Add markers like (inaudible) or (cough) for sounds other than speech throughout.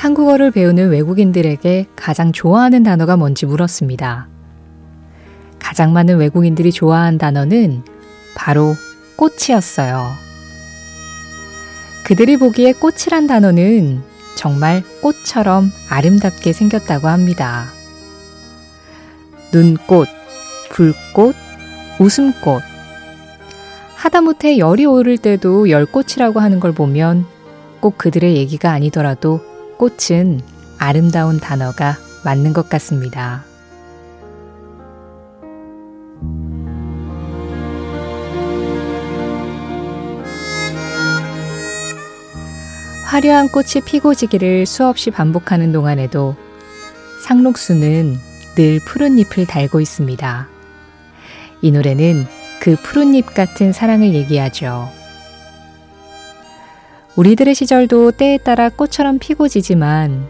한국어를 배우는 외국인들에게 가장 좋아하는 단어가 뭔지 물었습니다. 가장 많은 외국인들이 좋아한 단어는 바로 꽃이었어요. 그들이 보기에 꽃이란 단어는 정말 꽃처럼 아름답게 생겼다고 합니다. 눈꽃, 불꽃, 웃음꽃. 하다못해 열이 오를 때도 열꽃이라고 하는 걸 보면 꼭 그들의 얘기가 아니더라도 꽃은 아름다운 단어가 맞는 것 같습니다. 화려한 꽃이 피고 지기를 수없이 반복하는 동안에도 상록수는 늘 푸른 잎을 달고 있습니다. 이 노래는 그 푸른 잎 같은 사랑을 얘기하죠. 우리들의 시절도 때에 따라 꽃처럼 피고 지지만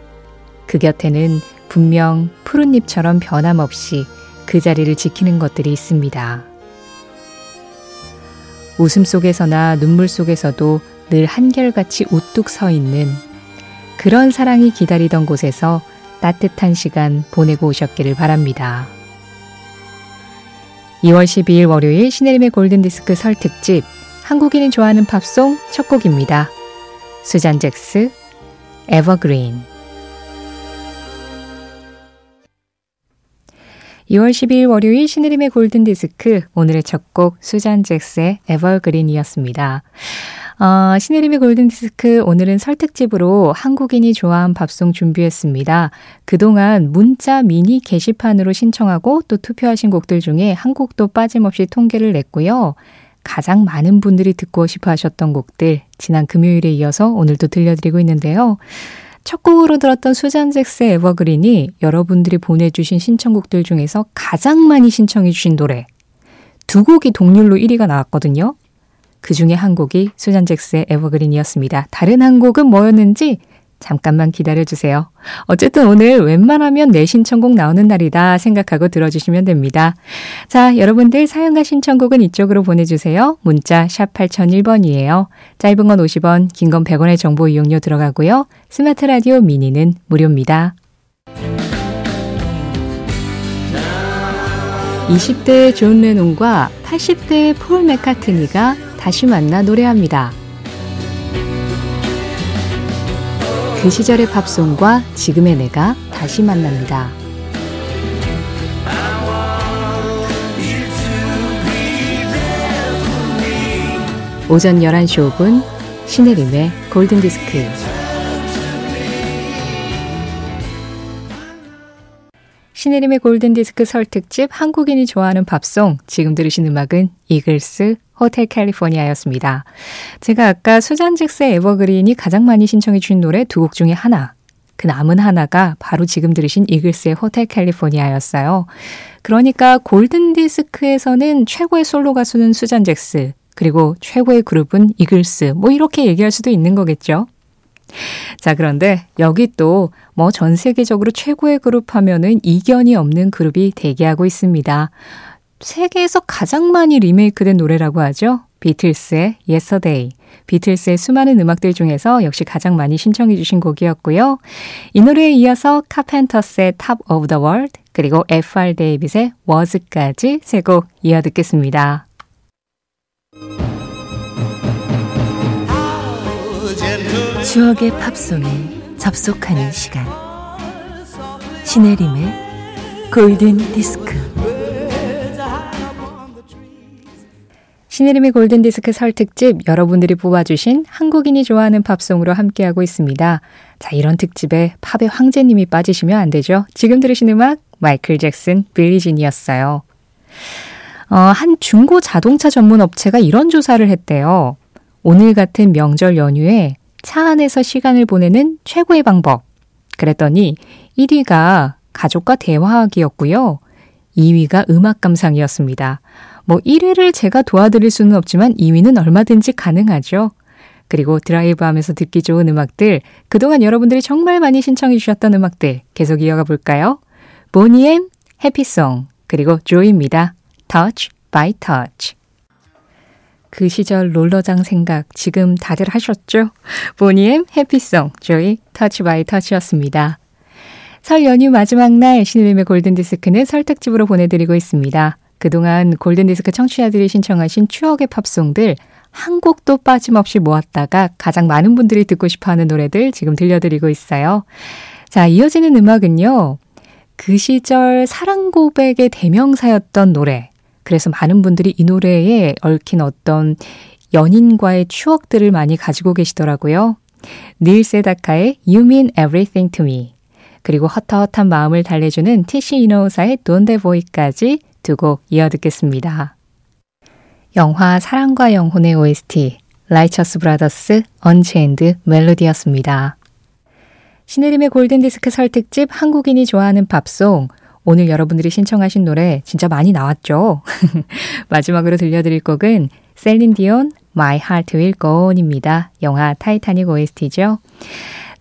그 곁에는 분명 푸른 잎처럼 변함없이 그 자리를 지키는 것들이 있습니다. 웃음 속에서나 눈물 속에서도 늘 한결같이 우뚝 서 있는 그런 사랑이 기다리던 곳에서 따뜻한 시간 보내고 오셨기를 바랍니다. 2월 12일 월요일 신혜림의 골든디스크 설 특집 한국인이 좋아하는 팝송 첫 곡입니다. 수잔 잭스 에버그린 2월 12일 월요일 신혜림의 골든디스크 오늘의 첫 곡 수잔 잭스의 에버그린이었습니다. 어, 신혜림의 골든디스크 오늘은 설특집으로 한국인이 좋아한 밥송 준비했습니다. 그동안 문자 미니 게시판으로 신청하고 또 투표하신 곡들 중에 한 곡도 빠짐없이 통계를 냈고요. 가장 많은 분들이 듣고 싶어 하셨던 곡들 지난 금요일에 이어서 오늘도 들려드리고 있는데요. 첫 곡으로 들었던 수잔 잭스의 에버그린이 여러분들이 보내주신 신청곡들 중에서 가장 많이 신청해주신 노래 두 곡이 동률로 1위가 나왔거든요. 그 중에 한 곡이 수잔 잭스의 에버그린이었습니다. 다른 한 곡은 뭐였는지 잠깐만 기다려주세요. 어쨌든 오늘 웬만하면 내 신청곡 나오는 날이다 생각하고 들어주시면 됩니다. 자, 여러분들 사연과 신청곡은 이쪽으로 보내주세요. 문자 샵 8001번이에요. 짧은 건 50원, 긴 건 100원의 정보 이용료 들어가고요. 스마트 라디오 미니는 무료입니다. 20대의 존 레논과 80대의 폴 맥카트니가 다시 만나 노래합니다. 그 시절의 팝송과 지금의 내가 다시 만납니다. 오전 11시 5분 신혜림의 골든디스크 신혜림의 골든디스크 설 특집 한국인이 좋아하는 팝송 지금 들으신 음악은 이글스 호텔 캘리포니아였습니다. 제가 아까 수잔 잭스의 에버그린이 가장 많이 신청해 주신 노래 두 곡 중에 하나. 그 남은 하나가 바로 지금 들으신 이글스의 호텔 캘리포니아였어요. 그러니까 골든 디스크에서는 최고의 솔로 가수는 수잔 잭스, 그리고 최고의 그룹은 이글스, 뭐 이렇게 얘기할 수도 있는 거겠죠. 자, 그런데 여기 또 뭐 전 세계적으로 최고의 그룹 하면은 이견이 없는 그룹이 대기하고 있습니다. 세계에서 가장 많이 리메이크된 노래라고 하죠. 비틀스의 Yesterday. 비틀스의 수많은 음악들 중에서 역시 가장 많이 신청해 주신 곡이었고요. 이 노래에 이어서 카펜터스의 Top of the World 그리고 F.R. 데이빗의 Was까지 세 곡 이어 듣겠습니다. 추억의 팝송에 접속하는 시간 신혜림의 골든 디스크 신혜림의 골든디스크 설 특집 여러분들이 뽑아주신 한국인이 좋아하는 팝송으로 함께하고 있습니다. 자, 이런 특집에 팝의 황제님이 빠지시면 안 되죠. 지금 들으신 음악 마이클 잭슨, 빌리진이었어요. 어, 한 중고 자동차 전문 업체가 이런 조사를 했대요. 오늘 같은 명절 연휴에 차 안에서 시간을 보내는 최고의 방법. 그랬더니 1위가 가족과 대화하기였고요. 2위가 음악 감상이었습니다. 뭐 1위를 제가 도와드릴 수는 없지만 2위는 얼마든지 가능하죠. 그리고 드라이브 하면서 듣기 좋은 음악들, 그동안 여러분들이 정말 많이 신청해 주셨던 음악들 계속 이어가 볼까요? 보니엠, 해피송, 그리고 조이입니다. Touch by Touch. 그 시절 롤러장 생각 지금 다들 하셨죠? 보니엠 Happy Song, 조이 Touch by Touch였습니다. 설 연휴 마지막 날 신혜림의 골든디스크는 설특집으로 보내드리고 있습니다. 그동안 골든디스크 청취자들이 신청하신 추억의 팝송들 한 곡도 빠짐없이 모았다가 가장 많은 분들이 듣고 싶어 하는 노래들 지금 들려드리고 있어요. 자, 이어지는 음악은요. 그 시절 사랑 고백의 대명사였던 노래. 그래서 많은 분들이 이 노래에 얽힌 어떤 연인과의 추억들을 많이 가지고 계시더라고요. 닐 세다카의 You Mean Everything to Me. 그리고 허터허한 마음을 달래주는 티시 이노사의 Donde Voy까지 두 곡 이어 듣겠습니다. 영화 사랑과 영혼의 OST 라이처스 브라더스 Unchained Melody였습니다. 신혜림의 골든디스크 설특집 한국인이 좋아하는 팝송 오늘 여러분들이 신청하신 노래 진짜 많이 나왔죠? (laughs) 마지막으로 들려드릴 곡은 셀린 디온 My Heart Will Go On입니다. 영화 타이타닉 OST죠.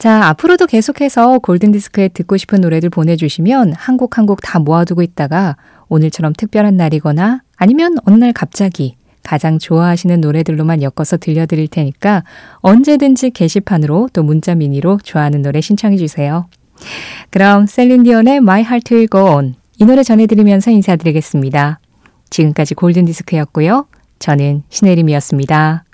자, 앞으로도 계속해서 골든디스크에 듣고 싶은 노래들 보내주시면 한 곡 한 곡 다 모아두고 있다가 오늘처럼 특별한 날이거나 아니면 어느 날 갑자기 가장 좋아하시는 노래들로만 엮어서 들려드릴 테니까 언제든지 게시판으로 또 문자 미니로 좋아하는 노래 신청해 주세요. 그럼 셀린디온의 My Heart Will Go On 이 노래 전해드리면서 인사드리겠습니다. 지금까지 골든디스크였고요. 저는 신혜림이었습니다.